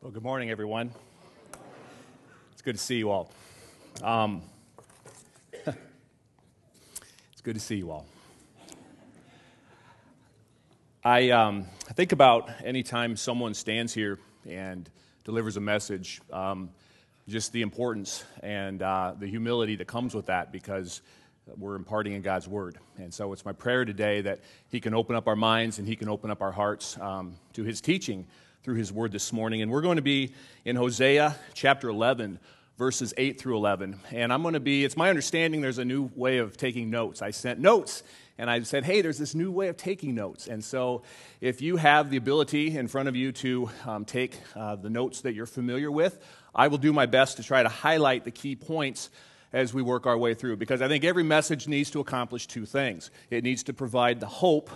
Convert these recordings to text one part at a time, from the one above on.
Well, good morning, everyone. It's good to see you all. Um, it's good to see you all. I, um, I think about anytime someone stands here and delivers a message, um, just the importance and uh, the humility that comes with that because we're imparting in God's Word. And so it's my prayer today that He can open up our minds and He can open up our hearts um, to His teaching through his word this morning. And we're going to be in Hosea chapter 11, verses 8 through 11. And I'm going to be, it's my understanding there's a new way of taking notes. I sent notes and I said, hey, there's this new way of taking notes. And so if you have the ability in front of you to um, take uh, the notes that you're familiar with, I will do my best to try to highlight the key points as we work our way through because I think every message needs to accomplish two things. It needs to provide the hope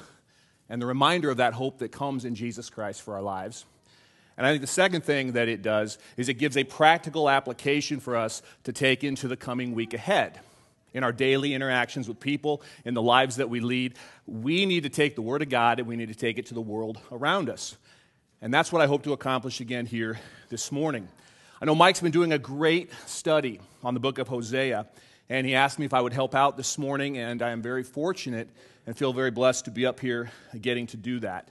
and the reminder of that hope that comes in Jesus Christ for our lives. And I think the second thing that it does is it gives a practical application for us to take into the coming week ahead. In our daily interactions with people, in the lives that we lead, we need to take the Word of God and we need to take it to the world around us. And that's what I hope to accomplish again here this morning. I know Mike's been doing a great study on the book of Hosea, and he asked me if I would help out this morning, and I am very fortunate and feel very blessed to be up here getting to do that.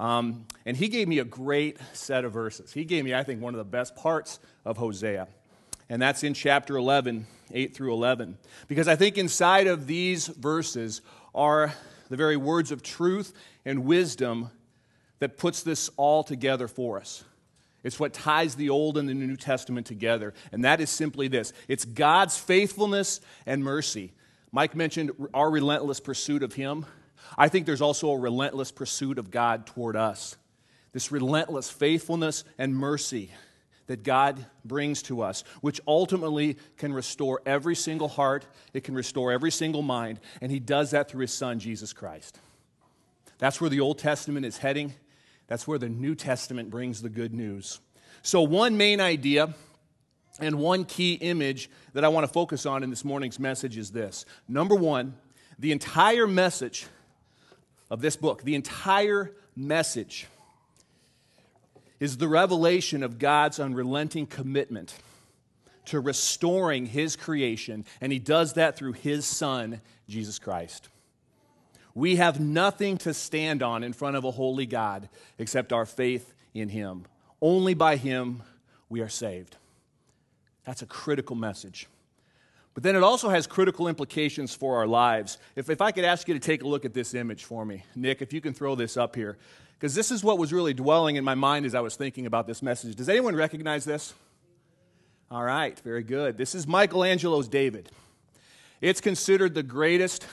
Um, and he gave me a great set of verses. He gave me, I think, one of the best parts of Hosea. And that's in chapter 11, 8 through 11. Because I think inside of these verses are the very words of truth and wisdom that puts this all together for us. It's what ties the Old and the New Testament together. And that is simply this it's God's faithfulness and mercy. Mike mentioned our relentless pursuit of Him. I think there's also a relentless pursuit of God toward us. This relentless faithfulness and mercy that God brings to us, which ultimately can restore every single heart, it can restore every single mind, and He does that through His Son, Jesus Christ. That's where the Old Testament is heading. That's where the New Testament brings the good news. So, one main idea and one key image that I want to focus on in this morning's message is this. Number one, the entire message of this book, the entire message, is the revelation of God's unrelenting commitment to restoring His creation, and He does that through His Son, Jesus Christ. We have nothing to stand on in front of a holy God except our faith in Him. Only by Him we are saved. That's a critical message. But then it also has critical implications for our lives. If, if I could ask you to take a look at this image for me, Nick, if you can throw this up here, because this is what was really dwelling in my mind as I was thinking about this message. Does anyone recognize this? All right, very good. This is Michelangelo's David. It's considered the greatest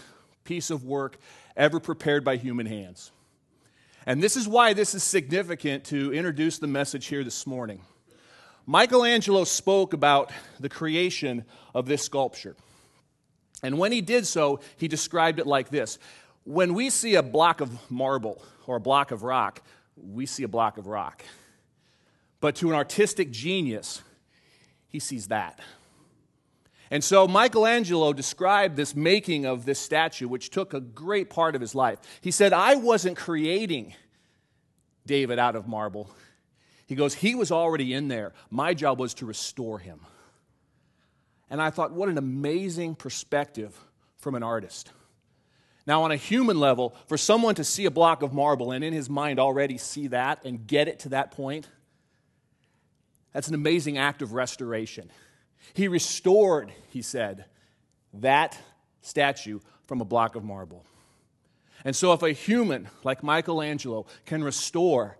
piece of work ever prepared by human hands. And this is why this is significant to introduce the message here this morning. Michelangelo spoke about the creation of this sculpture. And when he did so, he described it like this When we see a block of marble or a block of rock, we see a block of rock. But to an artistic genius, he sees that. And so Michelangelo described this making of this statue, which took a great part of his life. He said, I wasn't creating David out of marble. He goes, He was already in there. My job was to restore him. And I thought, what an amazing perspective from an artist. Now, on a human level, for someone to see a block of marble and in his mind already see that and get it to that point, that's an amazing act of restoration. He restored, he said, that statue from a block of marble. And so, if a human like Michelangelo can restore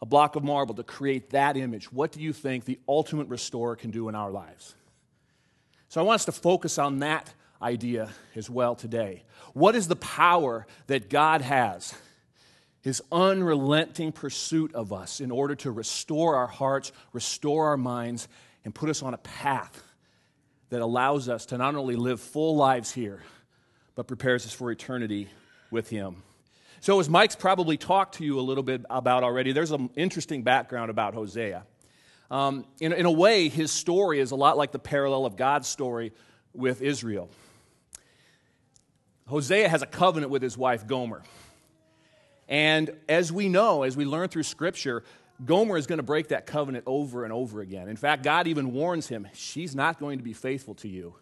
a block of marble to create that image, what do you think the ultimate restorer can do in our lives? So I want us to focus on that idea as well today. What is the power that God has? His unrelenting pursuit of us in order to restore our hearts, restore our minds, and put us on a path that allows us to not only live full lives here, but prepares us for eternity with Him. So, as Mike's probably talked to you a little bit about already, there's an interesting background about Hosea. Um, in, in a way, his story is a lot like the parallel of God's story with Israel. Hosea has a covenant with his wife Gomer. And as we know, as we learn through Scripture, Gomer is going to break that covenant over and over again. In fact, God even warns him, she's not going to be faithful to you.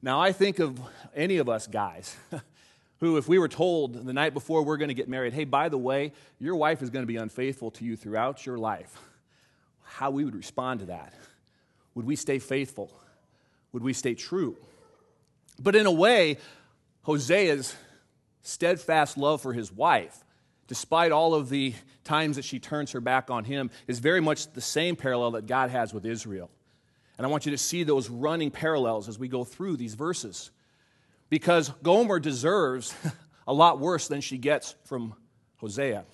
Now, I think of any of us guys who, if we were told the night before we're going to get married, hey, by the way, your wife is going to be unfaithful to you throughout your life, how we would respond to that. Would we stay faithful? Would we stay true? But in a way, Hosea's steadfast love for his wife despite all of the times that she turns her back on him, is very much the same parallel that God has with Israel. And I want you to see those running parallels as we go through these verses. Because Gomer deserves a lot worse than she gets from Hosea.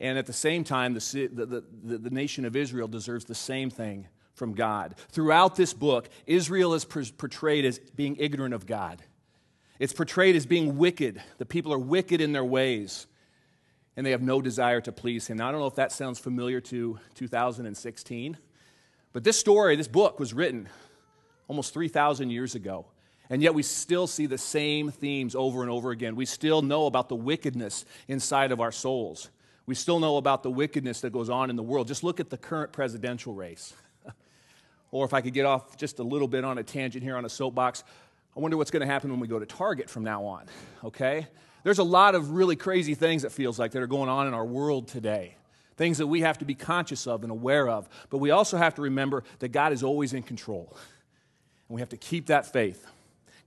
And at the same time, the, the, the, the, nation of Israel deserves the same thing from God. Throughout this book, Israel is portrayed as being ignorant of God. It's portrayed as being wicked. The people are wicked in their ways and they have no desire to please him. Now, I don't know if that sounds familiar to 2016, but this story, this book was written almost 3,000 years ago. And yet we still see the same themes over and over again. We still know about the wickedness inside of our souls. We still know about the wickedness that goes on in the world. Just look at the current presidential race. or if I could get off just a little bit on a tangent here on a soapbox, I wonder what's going to happen when we go to Target from now on, okay? There's a lot of really crazy things that feels like that are going on in our world today. Things that we have to be conscious of and aware of. But we also have to remember that God is always in control. And we have to keep that faith.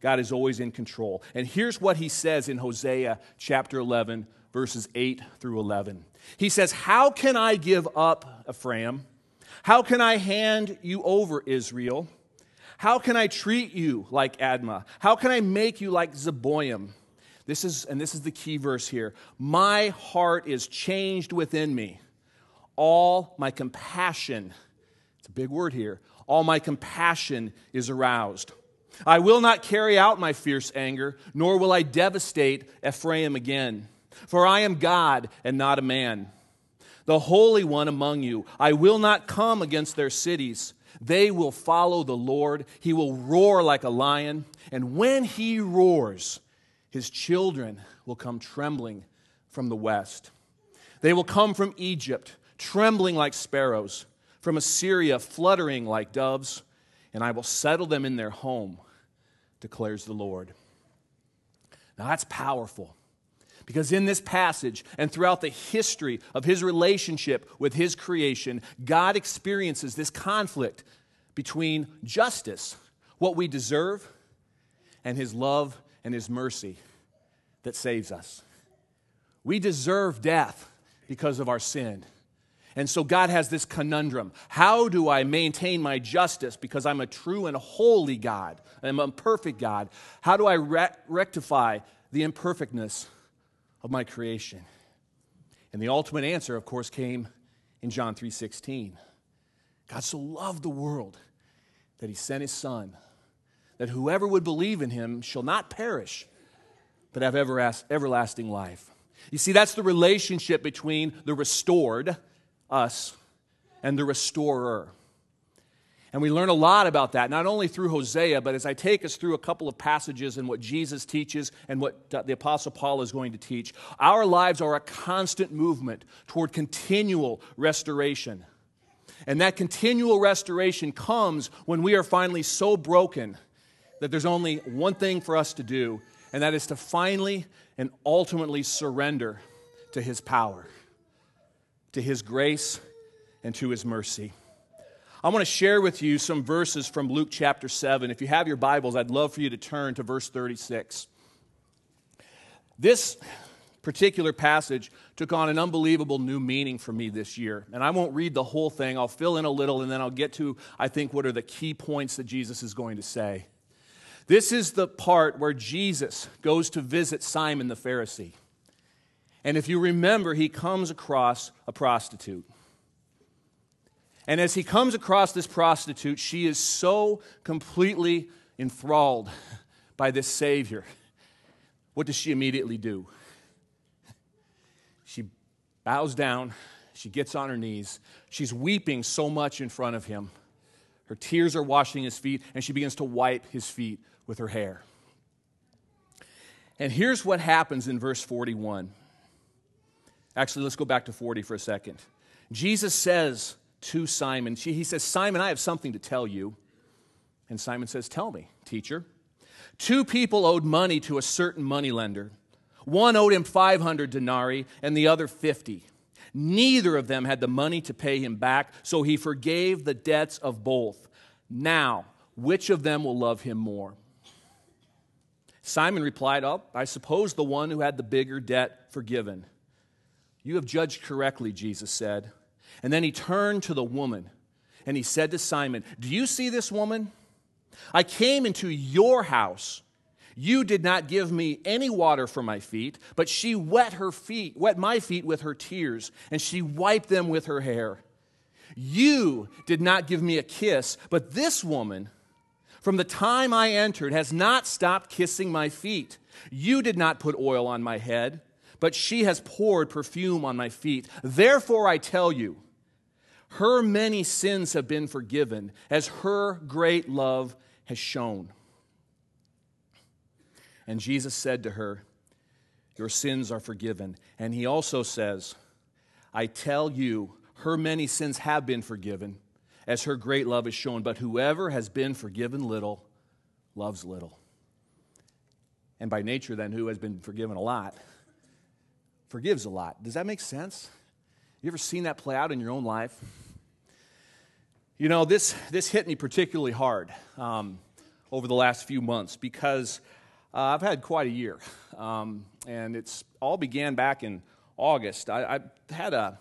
God is always in control. And here's what he says in Hosea chapter 11, verses 8 through 11. He says, How can I give up Ephraim? How can I hand you over, Israel? How can I treat you like Admah? How can I make you like Zeboim? This is, and this is the key verse here. My heart is changed within me. All my compassion, it's a big word here, all my compassion is aroused. I will not carry out my fierce anger, nor will I devastate Ephraim again. For I am God and not a man, the Holy One among you. I will not come against their cities. They will follow the Lord. He will roar like a lion, and when he roars, his children will come trembling from the west. They will come from Egypt, trembling like sparrows, from Assyria, fluttering like doves, and I will settle them in their home, declares the Lord. Now that's powerful. Because in this passage and throughout the history of his relationship with his creation, God experiences this conflict between justice, what we deserve, and his love and His mercy that saves us. We deserve death because of our sin. And so God has this conundrum. How do I maintain my justice because I'm a true and holy God? I'm a perfect God. How do I re- rectify the imperfectness of my creation? And the ultimate answer, of course, came in John 3:16. God so loved the world that he sent his son that whoever would believe in him shall not perish, but have everlasting life. You see, that's the relationship between the restored, us, and the restorer. And we learn a lot about that, not only through Hosea, but as I take us through a couple of passages and what Jesus teaches and what uh, the Apostle Paul is going to teach. Our lives are a constant movement toward continual restoration. And that continual restoration comes when we are finally so broken that there's only one thing for us to do, and that is to finally and ultimately surrender to His power, to His grace, and to His mercy. I want to share with you some verses from Luke chapter 7. If you have your Bibles, I'd love for you to turn to verse 36. This particular passage took on an unbelievable new meaning for me this year. And I won't read the whole thing, I'll fill in a little, and then I'll get to, I think, what are the key points that Jesus is going to say. This is the part where Jesus goes to visit Simon the Pharisee. And if you remember, he comes across a prostitute. And as he comes across this prostitute, she is so completely enthralled by this Savior. What does she immediately do? She bows down, she gets on her knees, she's weeping so much in front of him. Her tears are washing his feet, and she begins to wipe his feet with her hair. And here's what happens in verse 41. Actually, let's go back to 40 for a second. Jesus says to Simon, He says, Simon, I have something to tell you. And Simon says, Tell me, teacher. Two people owed money to a certain moneylender. One owed him 500 denarii and the other 50. Neither of them had the money to pay him back, so he forgave the debts of both. Now, which of them will love him more? Simon replied, Oh, I suppose the one who had the bigger debt forgiven. You have judged correctly, Jesus said. And then he turned to the woman and he said to Simon, Do you see this woman? I came into your house. You did not give me any water for my feet, but she wet her feet, wet my feet with her tears, and she wiped them with her hair. You did not give me a kiss, but this woman, from the time I entered, has not stopped kissing my feet. You did not put oil on my head, but she has poured perfume on my feet. Therefore, I tell you, her many sins have been forgiven, as her great love has shown. And Jesus said to her, Your sins are forgiven. And he also says, I tell you, her many sins have been forgiven, as her great love is shown. But whoever has been forgiven little loves little. And by nature, then, who has been forgiven a lot forgives a lot. Does that make sense? You ever seen that play out in your own life? You know, this, this hit me particularly hard um, over the last few months because uh, I've had quite a year. Um, and it's all began back in August. I, I, had, a,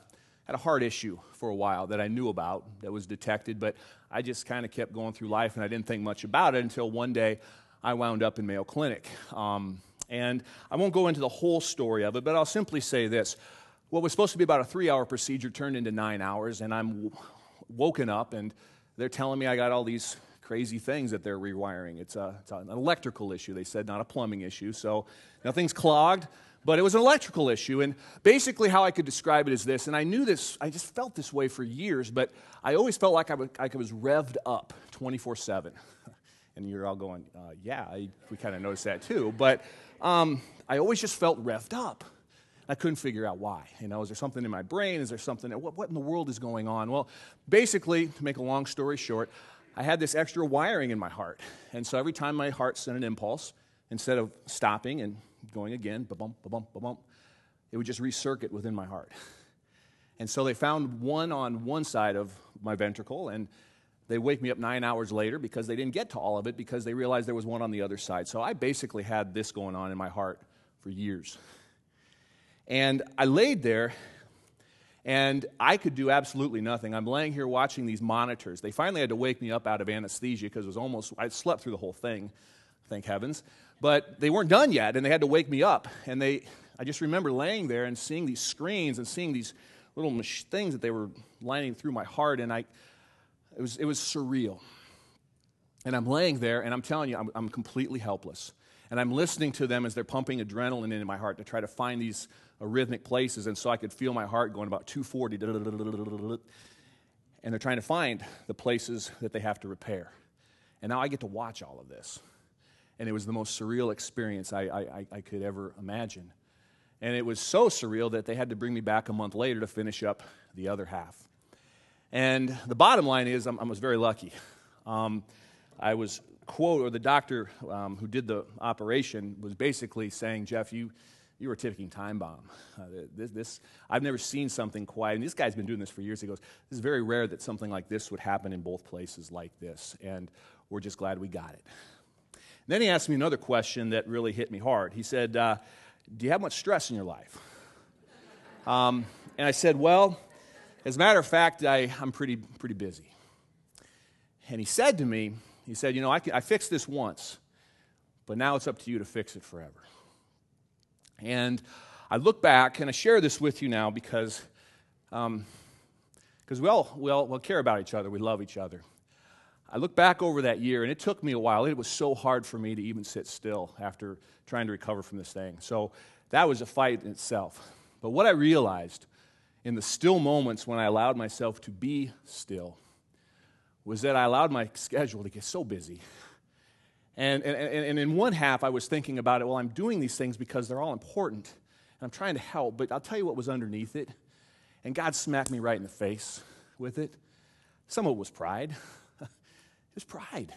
had a heart issue for a while that I knew about that was detected, but I just kind of kept going through life and I didn't think much about it until one day I wound up in Mayo Clinic. Um, and I won't go into the whole story of it, but I'll simply say this. What was supposed to be about a three hour procedure turned into nine hours, and I'm woken up and they're telling me I got all these crazy things that they're rewiring. It's, a, it's an electrical issue, they said, not a plumbing issue. So nothing's clogged, but it was an electrical issue. And basically, how I could describe it is this, and I knew this, I just felt this way for years, but I always felt like I was, like I was revved up 24 7. And you're all going, uh, yeah, I, we kind of noticed that too. But um, I always just felt revved up. I couldn't figure out why. You know, is there something in my brain? Is there something, what, what in the world is going on? Well, basically, to make a long story short, I had this extra wiring in my heart. And so every time my heart sent an impulse, instead of stopping and going again, ba-bump, ba-bump, ba-bump, it would just recircuit within my heart. And so they found one on one side of my ventricle, and they wake me up nine hours later because they didn't get to all of it because they realized there was one on the other side. So I basically had this going on in my heart for years. And I laid there and I could do absolutely nothing. I'm laying here watching these monitors. They finally had to wake me up out of anesthesia because it was almost, I slept through the whole thing, thank heavens. But they weren't done yet, and they had to wake me up. And they, I just remember laying there and seeing these screens and seeing these little things that they were lining through my heart, and I, it was, it was surreal. And I'm laying there, and I'm telling you, I'm, I'm completely helpless. And I'm listening to them as they're pumping adrenaline into my heart to try to find these uh, arrhythmic places. And so I could feel my heart going about 240. And they're trying to find the places that they have to repair. And now I get to watch all of this. And it was the most surreal experience I, I, I could ever imagine. And it was so surreal that they had to bring me back a month later to finish up the other half. And the bottom line is, I'm, I was very lucky. Um, I was quote, or the doctor um, who did the operation was basically saying, Jeff, you, you were a ticking time bomb. Uh, this, this, I've never seen something quite, and this guy's been doing this for years. He goes, This is very rare that something like this would happen in both places like this, and we're just glad we got it. And then he asked me another question that really hit me hard. He said, uh, Do you have much stress in your life? Um, and I said, Well, as a matter of fact, I, I'm pretty, pretty busy. And he said to me, he said, You know, I, I fixed this once, but now it's up to you to fix it forever. And I look back and I share this with you now because um, because we all, we all we all care about each other, we love each other. I look back over that year, and it took me a while. It was so hard for me to even sit still after trying to recover from this thing. So that was a fight in itself. But what I realized in the still moments when I allowed myself to be still was that I allowed my schedule to get so busy. And, and, and in one half, I was thinking about it, well, I'm doing these things because they're all important, and I'm trying to help, but I'll tell you what was underneath it. And God smacked me right in the face with it. Some of it was pride. it was pride.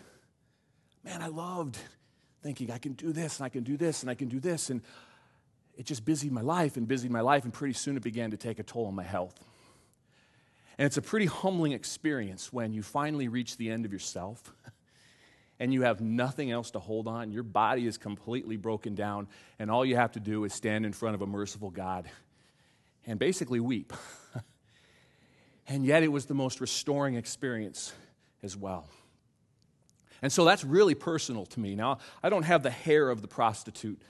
Man, I loved thinking I can do this and I can do this and I can do this. And it just busied my life and busied my life. And pretty soon it began to take a toll on my health. And it's a pretty humbling experience when you finally reach the end of yourself and you have nothing else to hold on. Your body is completely broken down, and all you have to do is stand in front of a merciful God and basically weep. and yet, it was the most restoring experience as well. And so that's really personal to me. Now, I don't have the hair of the prostitute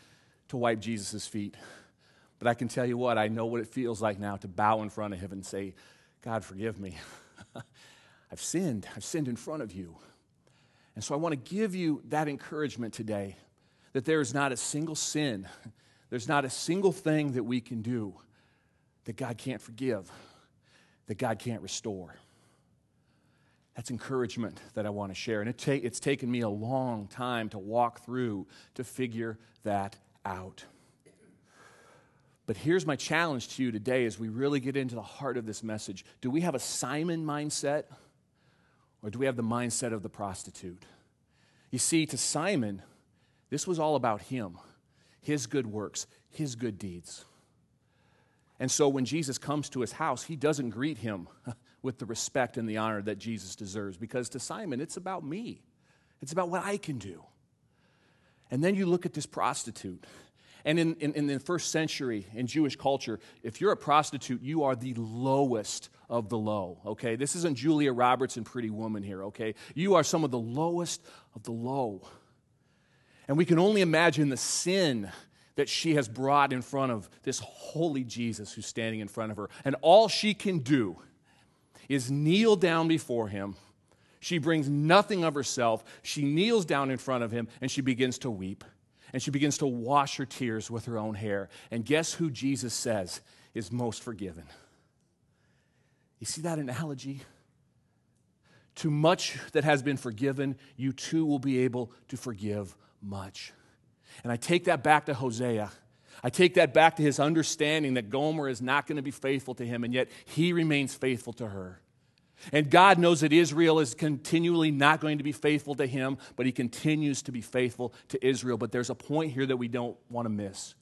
to wipe Jesus' feet, but I can tell you what, I know what it feels like now to bow in front of him and say, God, forgive me. I've sinned. I've sinned in front of you. And so I want to give you that encouragement today that there is not a single sin, there's not a single thing that we can do that God can't forgive, that God can't restore. That's encouragement that I want to share. And it ta- it's taken me a long time to walk through to figure that out. But here's my challenge to you today as we really get into the heart of this message. Do we have a Simon mindset or do we have the mindset of the prostitute? You see, to Simon, this was all about him, his good works, his good deeds. And so when Jesus comes to his house, he doesn't greet him with the respect and the honor that Jesus deserves because to Simon, it's about me, it's about what I can do. And then you look at this prostitute. And in, in, in, the first century, in Jewish culture, if you're a prostitute, you are the lowest of the low, okay? This isn't Julia Roberts and Pretty Woman here, okay? You are some of the lowest of the low. And we can only imagine the sin that she has brought in front of this holy Jesus who's standing in front of her. And all she can do is kneel down before him. She brings nothing of herself. She kneels down in front of him and she begins to weep and she begins to wash her tears with her own hair. And guess who Jesus says is most forgiven? You see that analogy? To much that has been forgiven, you too will be able to forgive much. And I take that back to Hosea. I take that back to his understanding that Gomer is not going to be faithful to him, and yet he remains faithful to her. And God knows that Israel is continually not going to be faithful to him, but he continues to be faithful to Israel. But there's a point here that we don't want to miss.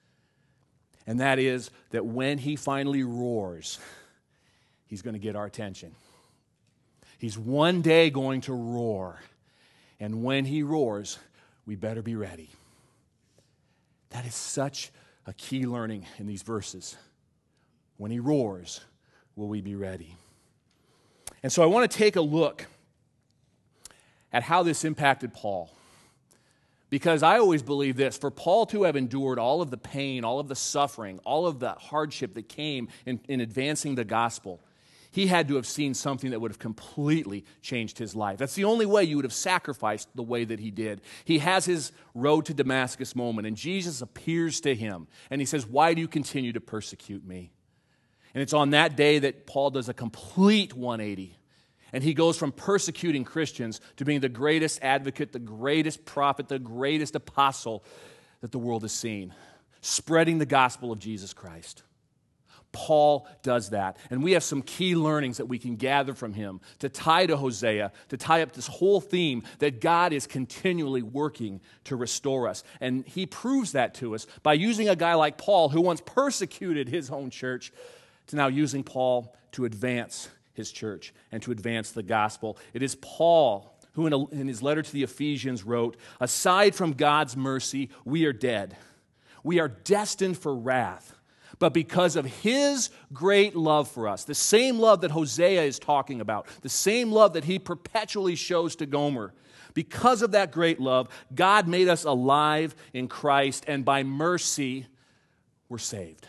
And that is that when he finally roars, he's going to get our attention. He's one day going to roar. And when he roars, we better be ready. That is such a key learning in these verses. When he roars, will we be ready? And so I want to take a look at how this impacted Paul. Because I always believe this for Paul to have endured all of the pain, all of the suffering, all of the hardship that came in, in advancing the gospel, he had to have seen something that would have completely changed his life. That's the only way you would have sacrificed the way that he did. He has his road to Damascus moment, and Jesus appears to him, and he says, Why do you continue to persecute me? And it's on that day that Paul does a complete 180. And he goes from persecuting Christians to being the greatest advocate, the greatest prophet, the greatest apostle that the world has seen, spreading the gospel of Jesus Christ. Paul does that. And we have some key learnings that we can gather from him to tie to Hosea, to tie up this whole theme that God is continually working to restore us. And he proves that to us by using a guy like Paul, who once persecuted his own church, to now using Paul to advance his church and to advance the gospel. It is Paul who, in, a, in, his letter to the Ephesians, wrote Aside from God's mercy, we are dead. We are destined for wrath. But because of his great love for us, the same love that Hosea is talking about, the same love that he perpetually shows to Gomer, because of that great love, God made us alive in Christ, and by mercy, we're saved.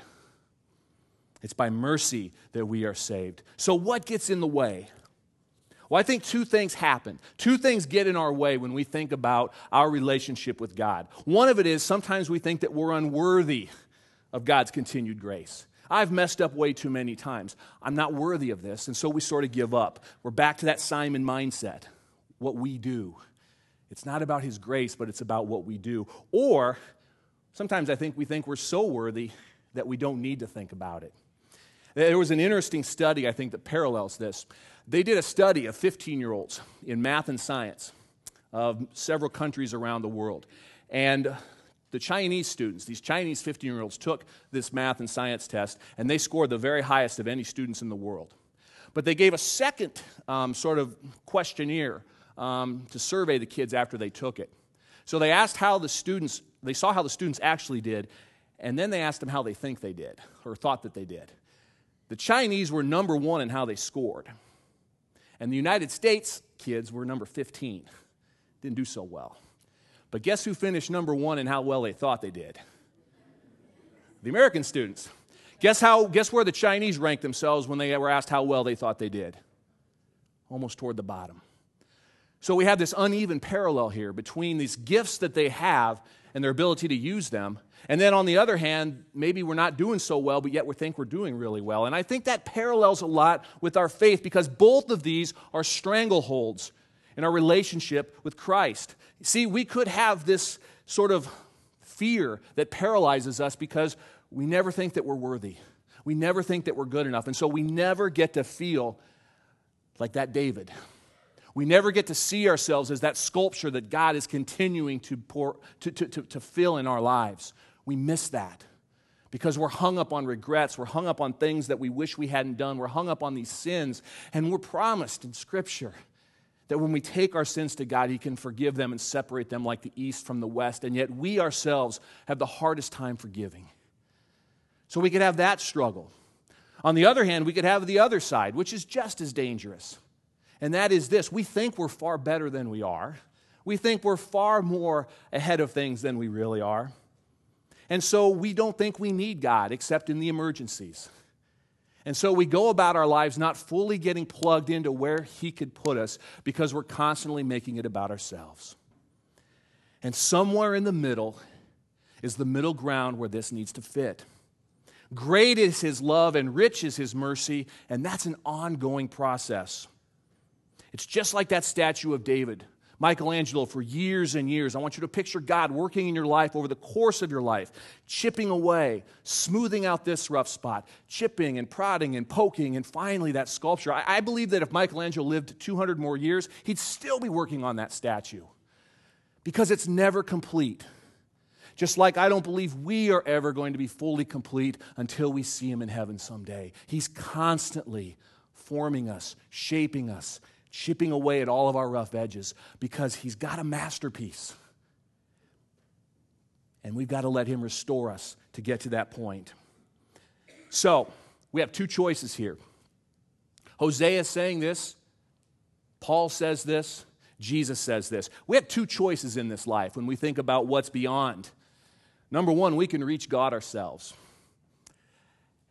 It's by mercy that we are saved. So, what gets in the way? Well, I think two things happen. Two things get in our way when we think about our relationship with God. One of it is sometimes we think that we're unworthy of God's continued grace. I've messed up way too many times. I'm not worthy of this, and so we sort of give up. We're back to that Simon mindset what we do. It's not about His grace, but it's about what we do. Or sometimes I think we think we're so worthy that we don't need to think about it. There was an interesting study, I think, that parallels this. They did a study of 15 year olds in math and science of several countries around the world. And the Chinese students, these Chinese 15 year olds, took this math and science test, and they scored the very highest of any students in the world. But they gave a second um, sort of questionnaire um, to survey the kids after they took it. So they asked how the students, they saw how the students actually did, and then they asked them how they think they did, or thought that they did. The Chinese were number one in how they scored, and the United States kids were number 15. Didn't do so well. But guess who finished number one in how well they thought they did? The American students. Guess, how, guess where the Chinese ranked themselves when they were asked how well they thought they did? Almost toward the bottom. So we have this uneven parallel here between these gifts that they have and their ability to use them. And then on the other hand, maybe we're not doing so well, but yet we think we're doing really well. And I think that parallels a lot with our faith because both of these are strangleholds in our relationship with Christ. See, we could have this sort of fear that paralyzes us because we never think that we're worthy. We never think that we're good enough. And so we never get to feel like that David. We never get to see ourselves as that sculpture that God is continuing to, pour, to, to, to, to fill in our lives. We miss that because we're hung up on regrets. We're hung up on things that we wish we hadn't done. We're hung up on these sins. And we're promised in Scripture that when we take our sins to God, He can forgive them and separate them like the east from the west. And yet we ourselves have the hardest time forgiving. So we could have that struggle. On the other hand, we could have the other side, which is just as dangerous. And that is this we think we're far better than we are. We think we're far more ahead of things than we really are. And so we don't think we need God except in the emergencies. And so we go about our lives not fully getting plugged into where He could put us because we're constantly making it about ourselves. And somewhere in the middle is the middle ground where this needs to fit. Great is his love and rich is his mercy, and that's an ongoing process. It's just like that statue of David. Michelangelo, for years and years, I want you to picture God working in your life over the course of your life, chipping away, smoothing out this rough spot, chipping and prodding and poking, and finally that sculpture. I, I believe that if Michelangelo lived 200 more years, he'd still be working on that statue because it's never complete. Just like I don't believe we are ever going to be fully complete until we see Him in heaven someday. He's constantly forming us, shaping us, chipping away at all of our rough edges because He's got a masterpiece. And we've got to let Him restore us to get to that point. So, we have two choices here. Hosea is saying this, Paul says this, Jesus says this. We have two choices in this life when we think about what's beyond Number one, we can reach God ourselves.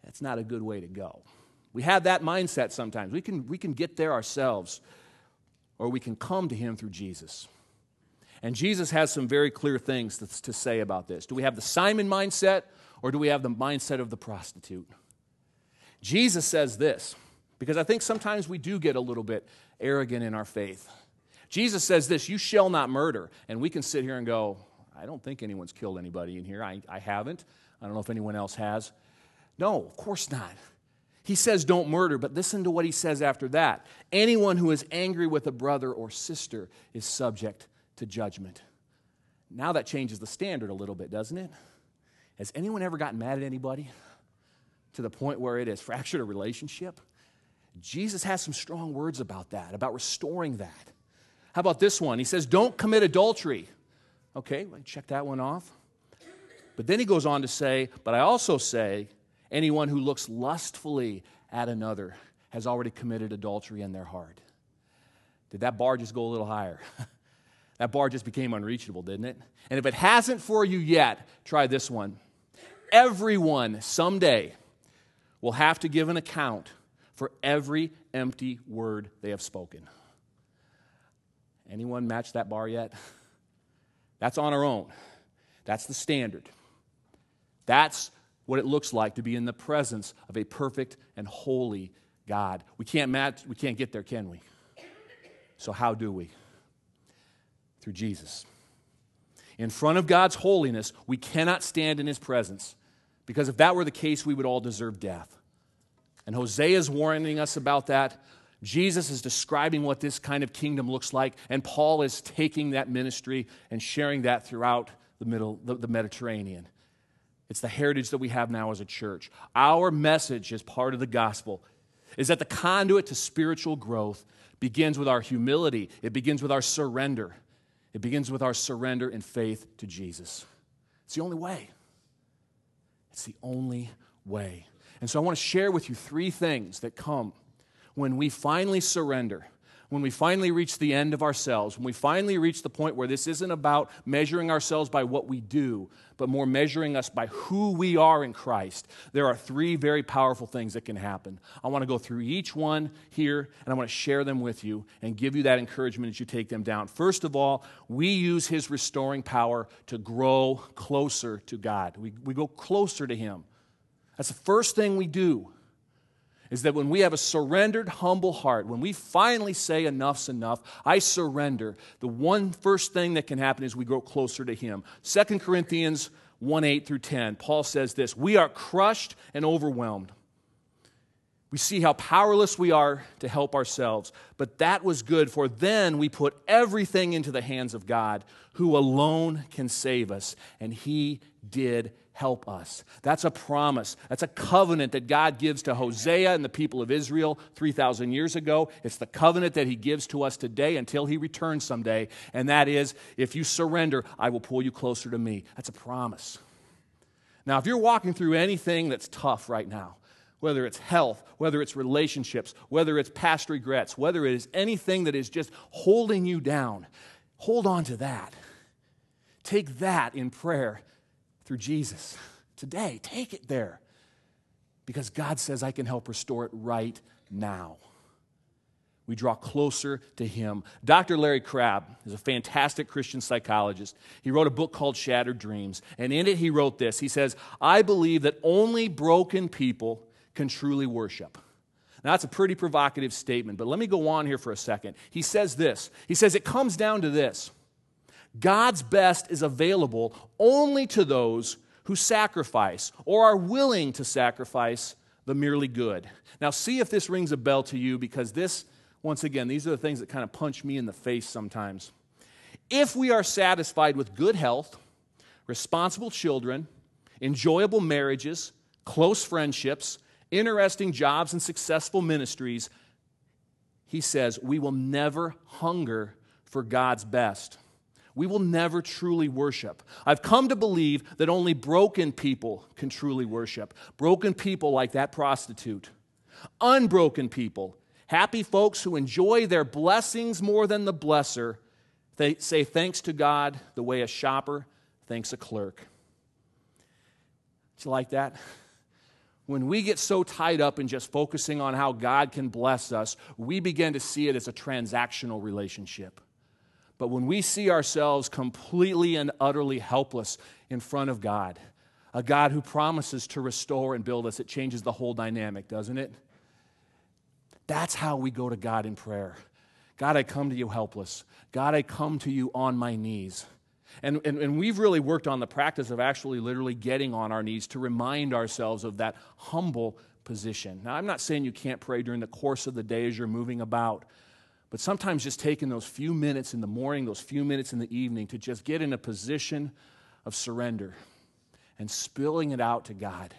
That's not a good way to go. We have that mindset sometimes. We can, we can get there ourselves, or we can come to Him through Jesus. And Jesus has some very clear things to, to say about this. Do we have the Simon mindset, or do we have the mindset of the prostitute? Jesus says this, because I think sometimes we do get a little bit arrogant in our faith. Jesus says this, You shall not murder. And we can sit here and go, I don't think anyone's killed anybody in here. I, I haven't. I don't know if anyone else has. No, of course not. He says, don't murder, but listen to what he says after that. Anyone who is angry with a brother or sister is subject to judgment. Now that changes the standard a little bit, doesn't it? Has anyone ever gotten mad at anybody to the point where it has fractured a relationship? Jesus has some strong words about that, about restoring that. How about this one? He says, Don't commit adultery. Okay, check that one off. But then he goes on to say, But I also say, anyone who looks lustfully at another has already committed adultery in their heart. Did that bar just go a little higher? that bar just became unreachable, didn't it? And if it hasn't for you yet, try this one. Everyone someday will have to give an account for every empty word they have spoken. Anyone match that bar yet? That's on our own. That's the standard. That's what it looks like to be in the presence of a perfect and holy God. We can't match, we can't get there, can we? So how do we? Through Jesus. In front of God's holiness, we cannot stand in his presence because if that were the case, we would all deserve death. And Hosea is warning us about that. Jesus is describing what this kind of kingdom looks like, and Paul is taking that ministry and sharing that throughout the, middle, the, the Mediterranean. It's the heritage that we have now as a church. Our message as part of the gospel is that the conduit to spiritual growth begins with our humility, it begins with our surrender. It begins with our surrender and faith to Jesus. It's the only way. It's the only way. And so I want to share with you three things that come when we finally surrender, when we finally reach the end of ourselves, when we finally reach the point where this isn't about measuring ourselves by what we do, but more measuring us by who we are in Christ, there are three very powerful things that can happen. I want to go through each one here, and I want to share them with you and give you that encouragement as you take them down. First of all, we use His restoring power to grow closer to God, we, we go closer to Him. That's the first thing we do is that when we have a surrendered, humble heart, when we finally say enough's enough, I surrender, the one first thing that can happen is we grow closer to Him. 2 Corinthians 1 8 through 10, Paul says this We are crushed and overwhelmed. We see how powerless we are to help ourselves, but that was good, for then we put everything into the hands of God, who alone can save us, and He did help us. That's a promise. That's a covenant that God gives to Hosea and the people of Israel 3,000 years ago. It's the covenant that He gives to us today until He returns someday. And that is, if you surrender, I will pull you closer to me. That's a promise. Now, if you're walking through anything that's tough right now, whether it's health, whether it's relationships, whether it's past regrets, whether it is anything that is just holding you down, hold on to that. Take that in prayer through Jesus. Today, take it there. Because God says, I can help restore it right now. We draw closer to Him. Dr. Larry Crabb is a fantastic Christian psychologist. He wrote a book called Shattered Dreams. And in it, he wrote this He says, I believe that only broken people can truly worship. Now, that's a pretty provocative statement, but let me go on here for a second. He says this He says, It comes down to this God's best is available only to those who sacrifice or are willing to sacrifice the merely good. Now, see if this rings a bell to you because this, once again, these are the things that kind of punch me in the face sometimes. If we are satisfied with good health, responsible children, enjoyable marriages, close friendships, interesting jobs, and successful ministries, he says we will never hunger for God's best we will never truly worship. I've come to believe that only broken people can truly worship. Broken people like that prostitute. Unbroken people, happy folks who enjoy their blessings more than the blesser, they say thanks to God the way a shopper thanks a clerk. Do you like that? When we get so tied up in just focusing on how God can bless us, we begin to see it as a transactional relationship. But when we see ourselves completely and utterly helpless in front of God, a God who promises to restore and build us, it changes the whole dynamic, doesn't it? That's how we go to God in prayer. God, I come to you helpless. God, I come to you on my knees. And, and, and, we've really worked on the practice of actually literally getting on our knees to remind ourselves of that humble position. Now, I'm not saying you can't pray during the course of the day as you're moving about, but sometimes just taking those few minutes in the morning, those few minutes in the evening to just get in a position of surrender and spilling it out to God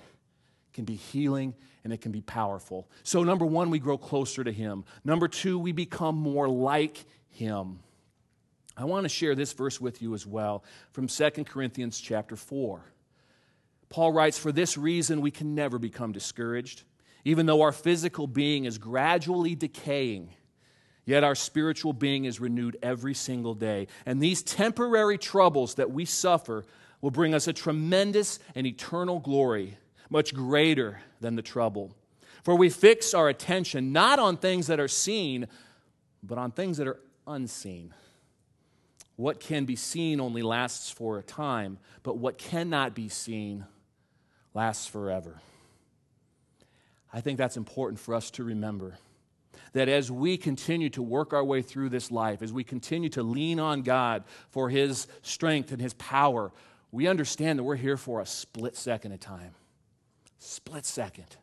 can be healing and it can be powerful. So, number one, we grow closer to Him. Number two, we become more like Him. I want to share this verse with you as well from 2 Corinthians chapter 4. Paul writes, For this reason, we can never become discouraged, even though our physical being is gradually decaying. Yet our spiritual being is renewed every single day. And these temporary troubles that we suffer will bring us a tremendous and eternal glory, much greater than the trouble. For we fix our attention not on things that are seen, but on things that are unseen. What can be seen only lasts for a time, but what cannot be seen lasts forever. I think that's important for us to remember that as we continue to work our way through this life, as we continue to lean on God for His strength and His power, we understand that we're here for a split second of time. Split second.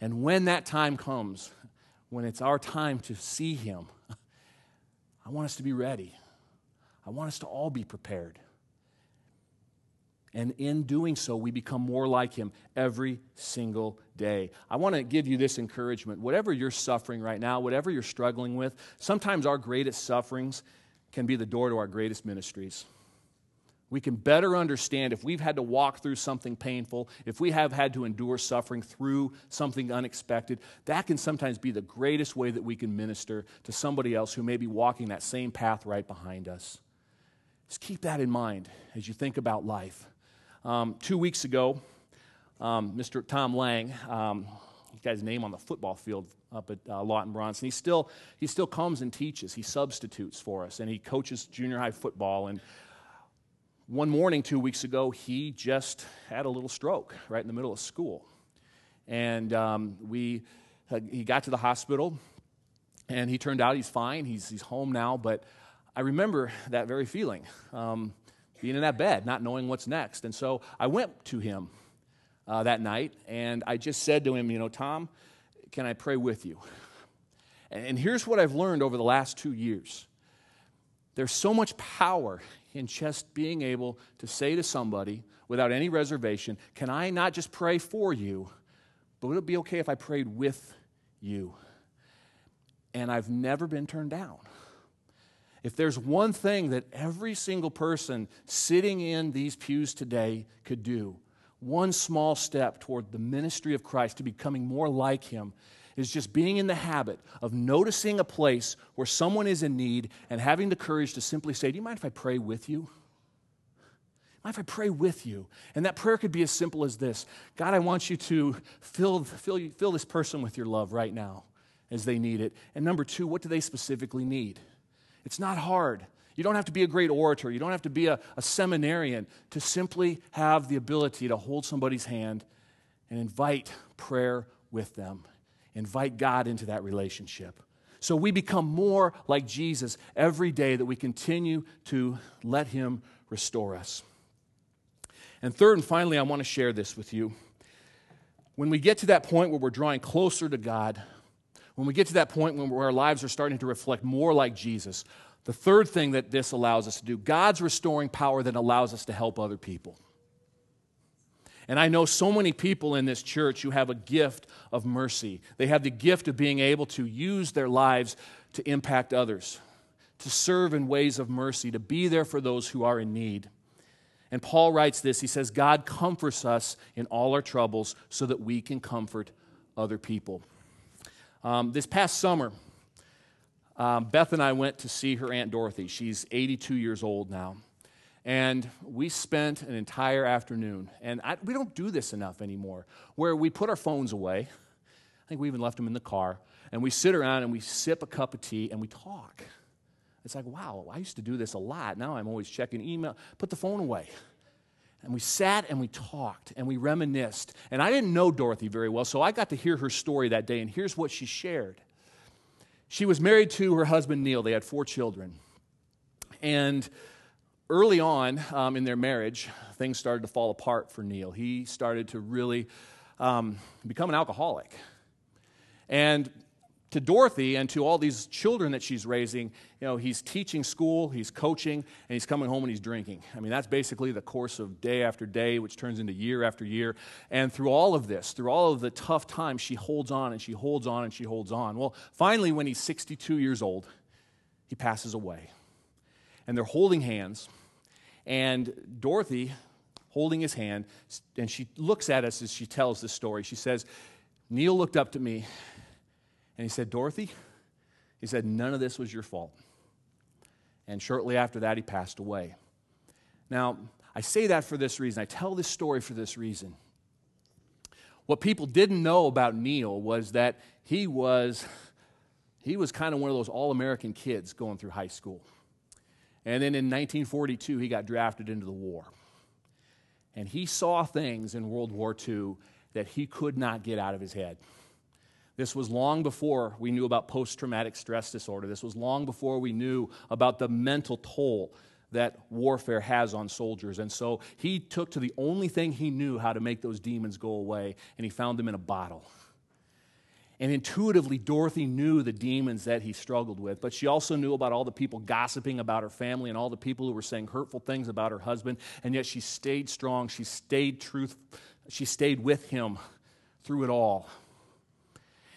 And when that time comes, when it's our time to see him, I want us to be ready. I want us to all be prepared. And in doing so, we become more like him every single day. I want to give you this encouragement. Whatever you're suffering right now, whatever you're struggling with, sometimes our greatest sufferings can be the door to our greatest ministries. We can better understand if we've had to walk through something painful, if we have had to endure suffering through something unexpected, that can sometimes be the greatest way that we can minister to somebody else who may be walking that same path right behind us. Just keep that in mind as you think about life. Um, two weeks ago, um, Mr. Tom Lang, um, he got his name on the football field up at uh, Lawton Bronson. He still, he still comes and teaches. He substitutes for us, and he coaches junior high football. And one morning, two weeks ago, he just had a little stroke right in the middle of school. And um, we, uh, he got to the hospital, and he turned out he's fine. He's, he's home now, but I remember that very feeling. Um, being in that bed, not knowing what's next. And so I went to him uh, that night and I just said to him, You know, Tom, can I pray with you? And here's what I've learned over the last two years there's so much power in just being able to say to somebody without any reservation, Can I not just pray for you, but would it be okay if I prayed with you? And I've never been turned down if there's one thing that every single person sitting in these pews today could do, one small step toward the ministry of Christ to becoming more like Him, is just being in the habit of noticing a place where someone is in need and having the courage to simply say, Do you mind if I pray with you? Mind if I pray with you? And that prayer could be as simple as this God, I want you to fill, fill, fill this person with your love right now as they need it. And number two, what do they specifically need? It's not hard. You don't have to be a great orator. You don't have to be a, a seminarian to simply have the ability to hold somebody's hand and invite prayer with them. Invite God into that relationship. So we become more like Jesus every day that we continue to let Him restore us. And third and finally, I want to share this with you. When we get to that point where we're drawing closer to God, when we get to that point when our lives are starting to reflect more like Jesus, the third thing that this allows us to do, God's restoring power that allows us to help other people. And I know so many people in this church who have a gift of mercy. They have the gift of being able to use their lives to impact others, to serve in ways of mercy, to be there for those who are in need. And Paul writes this he says, God comforts us in all our troubles so that we can comfort other people. Um, this past summer, um, Beth and I went to see her Aunt Dorothy. She's 82 years old now. And we spent an entire afternoon, and I, we don't do this enough anymore, where we put our phones away. I think we even left them in the car, and we sit around and we sip a cup of tea and we talk. It's like, wow, I used to do this a lot. Now I'm always checking email. Put the phone away. And we sat and we talked and we reminisced. And I didn't know Dorothy very well, so I got to hear her story that day, and here's what she shared. She was married to her husband, Neil. They had four children. And early on um, in their marriage, things started to fall apart for Neil. He started to really um, become an alcoholic. And to Dorothy and to all these children that she's raising, you know, he's teaching school, he's coaching, and he's coming home and he's drinking. I mean, that's basically the course of day after day, which turns into year after year. And through all of this, through all of the tough times, she holds on and she holds on and she holds on. Well, finally, when he's 62 years old, he passes away. And they're holding hands, and Dorothy holding his hand, and she looks at us as she tells this story. She says, Neil looked up to me and he said, Dorothy, he said, none of this was your fault. And shortly after that, he passed away. Now, I say that for this reason. I tell this story for this reason. What people didn't know about Neil was that he was, he was kind of one of those all American kids going through high school. And then in 1942, he got drafted into the war. And he saw things in World War II that he could not get out of his head. This was long before we knew about post traumatic stress disorder. This was long before we knew about the mental toll that warfare has on soldiers. And so he took to the only thing he knew how to make those demons go away, and he found them in a bottle. And intuitively, Dorothy knew the demons that he struggled with, but she also knew about all the people gossiping about her family and all the people who were saying hurtful things about her husband. And yet she stayed strong. She stayed truth. She stayed with him through it all.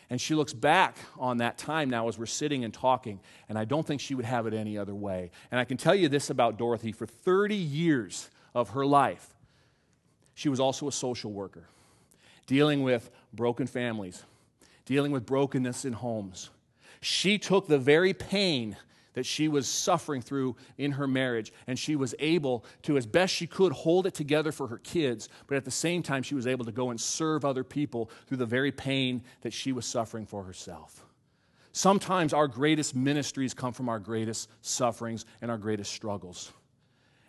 And she looks back on that time now as we're sitting and talking, and I don't think she would have it any other way. And I can tell you this about Dorothy for 30 years of her life, she was also a social worker, dealing with broken families, dealing with brokenness in homes. She took the very pain that she was suffering through in her marriage, and she was able to, as best she could, hold it together for her kids, but at the same time, she was able to go and serve other people through the very pain that she was suffering for herself. Sometimes our greatest ministries come from our greatest sufferings and our greatest struggles.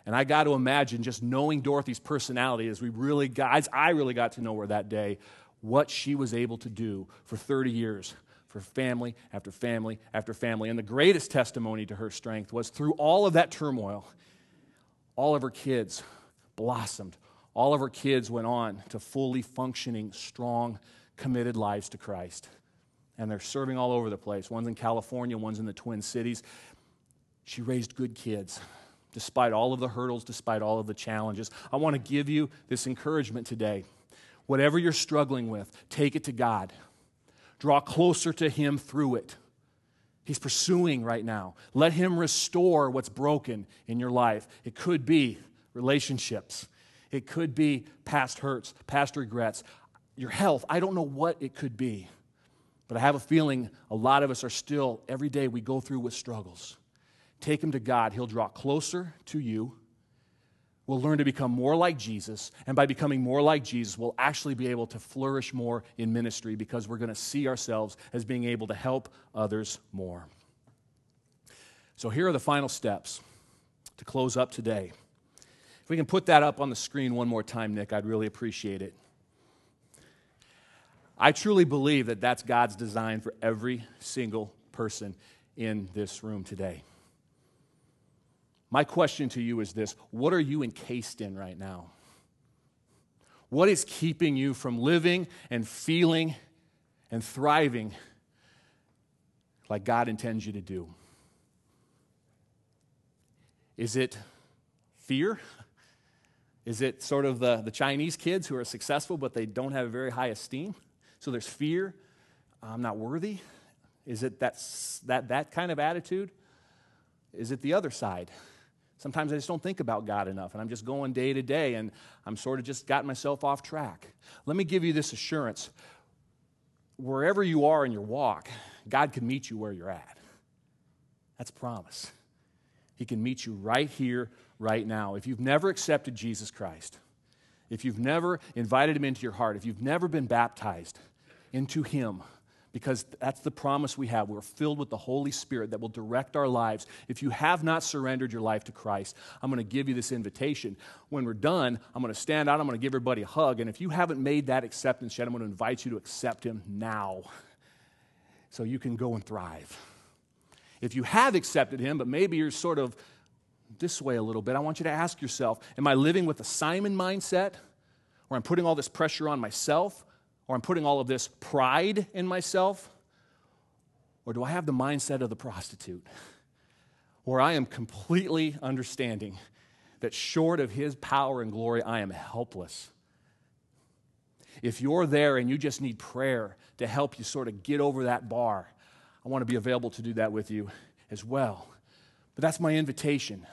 And I got to imagine just knowing Dorothy's personality as we really as I really got to know her that day, what she was able to do for 30 years for family after family after family. And the greatest testimony to her strength was through all of that turmoil, all of her kids blossomed. All of her kids went on to fully functioning, strong, committed lives to Christ. And they're serving all over the place. One's in California, one's in the Twin Cities. She raised good kids despite all of the hurdles, despite all of the challenges. I want to give you this encouragement today. Whatever you're struggling with, take it to God. Draw closer to Him through it. He's pursuing right now. Let Him restore what's broken in your life. It could be relationships, it could be past hurts, past regrets, your health. I don't know what it could be. But I have a feeling a lot of us are still, every day we go through with struggles. Take Him to God. He'll draw closer to you we'll learn to become more like Jesus. And by becoming more like Jesus, we'll actually be able to flourish more in ministry because we're going to see ourselves as being able to help others more. So, here are the final steps to close up today. If we can put that up on the screen one more time, Nick, I'd really appreciate it. I truly believe that that's God's design for every single person in this room today. My question to you is this What are you encased in right now? What is keeping you from living and feeling and thriving like God intends you to do? Is it fear? Is it sort of the, the Chinese kids who are successful but they don't have a very high esteem? So there's fear. I'm not worthy. Is it that, that, that kind of attitude? Is it the other side? Sometimes I just don't think about God enough, and I'm just going day to day, and I'm sort of just got myself off track. Let me give you this assurance wherever you are in your walk, God can meet you where you're at. That's promise. He can meet you right here, right now. If you've never accepted Jesus Christ, if you've never invited him into your heart, if you've never been baptized into him, because that's the promise we have. We're filled with the Holy Spirit that will direct our lives. If you have not surrendered your life to Christ, I'm going to give you this invitation. When we're done, I'm going to stand out, I'm going to give everybody a hug. And if you haven't made that acceptance yet, I'm going to invite you to accept Him now so you can go and thrive. If you have accepted Him, but maybe you're sort of this way a little bit, I want you to ask yourself Am I living with a Simon mindset? Where I'm putting all this pressure on myself? Or I'm putting all of this pride in myself? Or do I have the mindset of the prostitute? Where I am completely understanding that short of his power and glory, I am helpless. If you're there and you just need prayer to help you sort of get over that bar, I want to be available to do that with you as well. But that's my invitation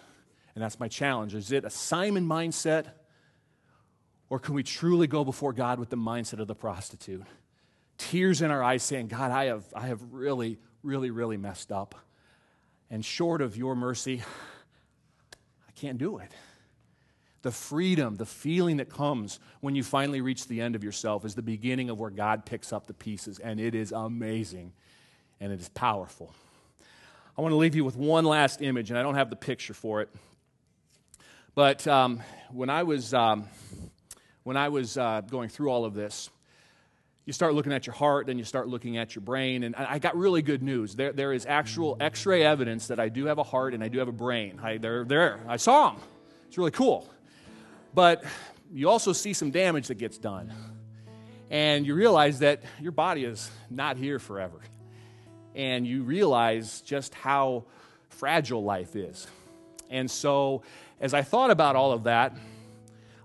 and that's my challenge. Is it a Simon mindset or can we truly go before God with the mindset of the prostitute? Tears in our eyes saying, God, I have, I have really, really, really messed up. And short of your mercy, I can't do it. The freedom, the feeling that comes when you finally reach the end of yourself is the beginning of where God picks up the pieces, and it is amazing and it is powerful. I want to leave you with one last image, and I don't have the picture for it. But um, when I was. Um, when I was uh, going through all of this, you start looking at your heart, then you start looking at your brain. And I got really good news. There, there is actual x ray evidence that I do have a heart and I do have a brain. I, they're there. I saw them. It's really cool. But you also see some damage that gets done. and you realize that your body is not here forever. And you realize just how fragile life is. And so, as I thought about all of that,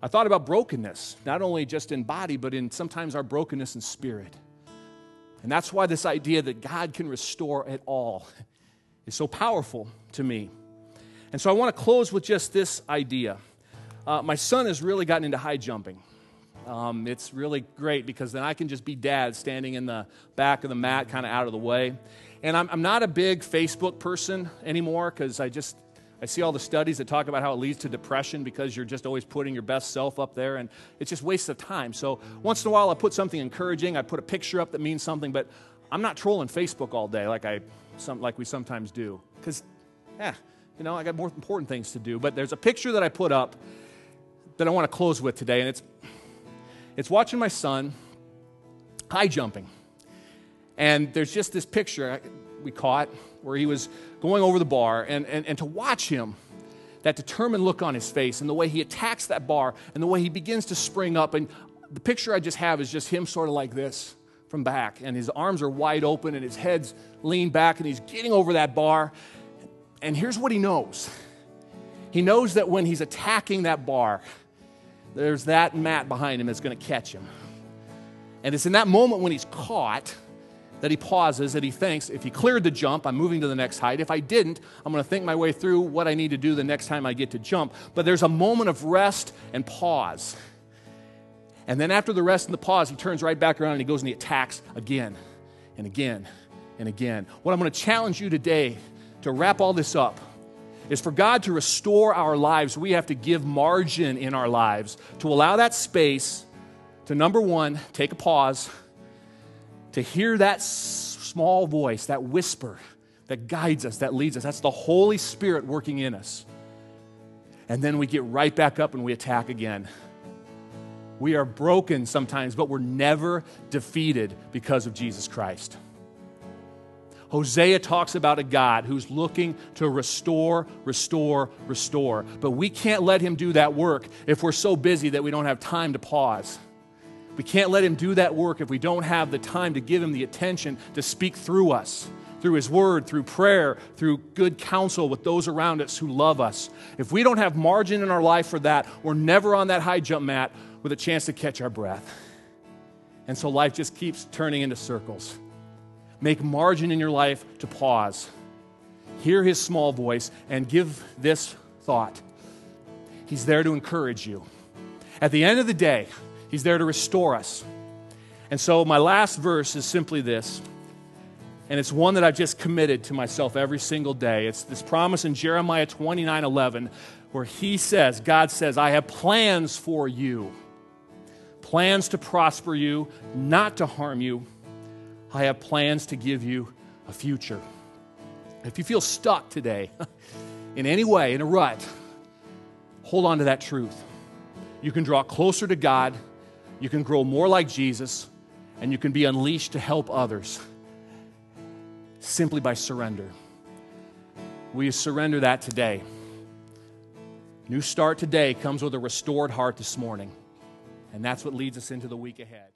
I thought about brokenness, not only just in body, but in sometimes our brokenness in spirit. And that's why this idea that God can restore it all is so powerful to me. And so I want to close with just this idea. Uh, my son has really gotten into high jumping. Um, it's really great because then I can just be dad standing in the back of the mat, kind of out of the way. And I'm, I'm not a big Facebook person anymore because I just I see all the studies that talk about how it leads to depression because you're just always putting your best self up there, and it's just waste of time. So once in a while, I put something encouraging. I put a picture up that means something, but I'm not trolling Facebook all day like I some, like we sometimes do because, yeah, you know, I got more important things to do. But there's a picture that I put up that I want to close with today, and it's it's watching my son high jumping, and there's just this picture we caught where he was going over the bar, and, and, and to watch him, that determined look on his face, and the way he attacks that bar, and the way he begins to spring up. And the picture I just have is just him sort of like this from back, and his arms are wide open, and his head's leaned back, and he's getting over that bar. And here's what he knows he knows that when he's attacking that bar, there's that mat behind him that's going to catch him. And it's in that moment when he's caught that he pauses, that he thinks, if he cleared the jump, I'm moving to the next height. If I didn't, I'm going to think my way through what I need to do the next time I get to jump. But there's a moment of rest and pause. And then after the rest and the pause, he turns right back around and he goes and he attacks again and again and again. What I'm going to challenge you today to wrap all this up is for God to restore our lives, we have to give margin in our lives to allow that space to number one, take a pause to hear that small voice, that whisper that guides us, that leads us. That's the Holy Spirit working in us. And then we get right back up and we attack again. We are broken sometimes, but we're never defeated because of Jesus Christ. Hosea talks about a God who's looking to restore, restore, restore. But we can't let him do that work if we're so busy that we don't have time to pause. We can't let him do that work if we don't have the time to give him the attention to speak through us, through his word, through prayer, through good counsel with those around us who love us. If we don't have margin in our life for that, we're never on that high jump mat with a chance to catch our breath. And so life just keeps turning into circles. Make margin in your life to pause. Hear his small voice and give this thought. He's there to encourage you. At the end of the day, He's there to restore us. And so, my last verse is simply this, and it's one that I've just committed to myself every single day. It's this promise in Jeremiah 29 11, where He says, God says, I have plans for you, plans to prosper you, not to harm you. I have plans to give you a future. If you feel stuck today in any way, in a rut, hold on to that truth. You can draw closer to God you can grow more like Jesus, and you can be unleashed to help others simply by surrender. Will you surrender that today? New start today comes with a restored heart this morning, and that's what leads us into the week ahead.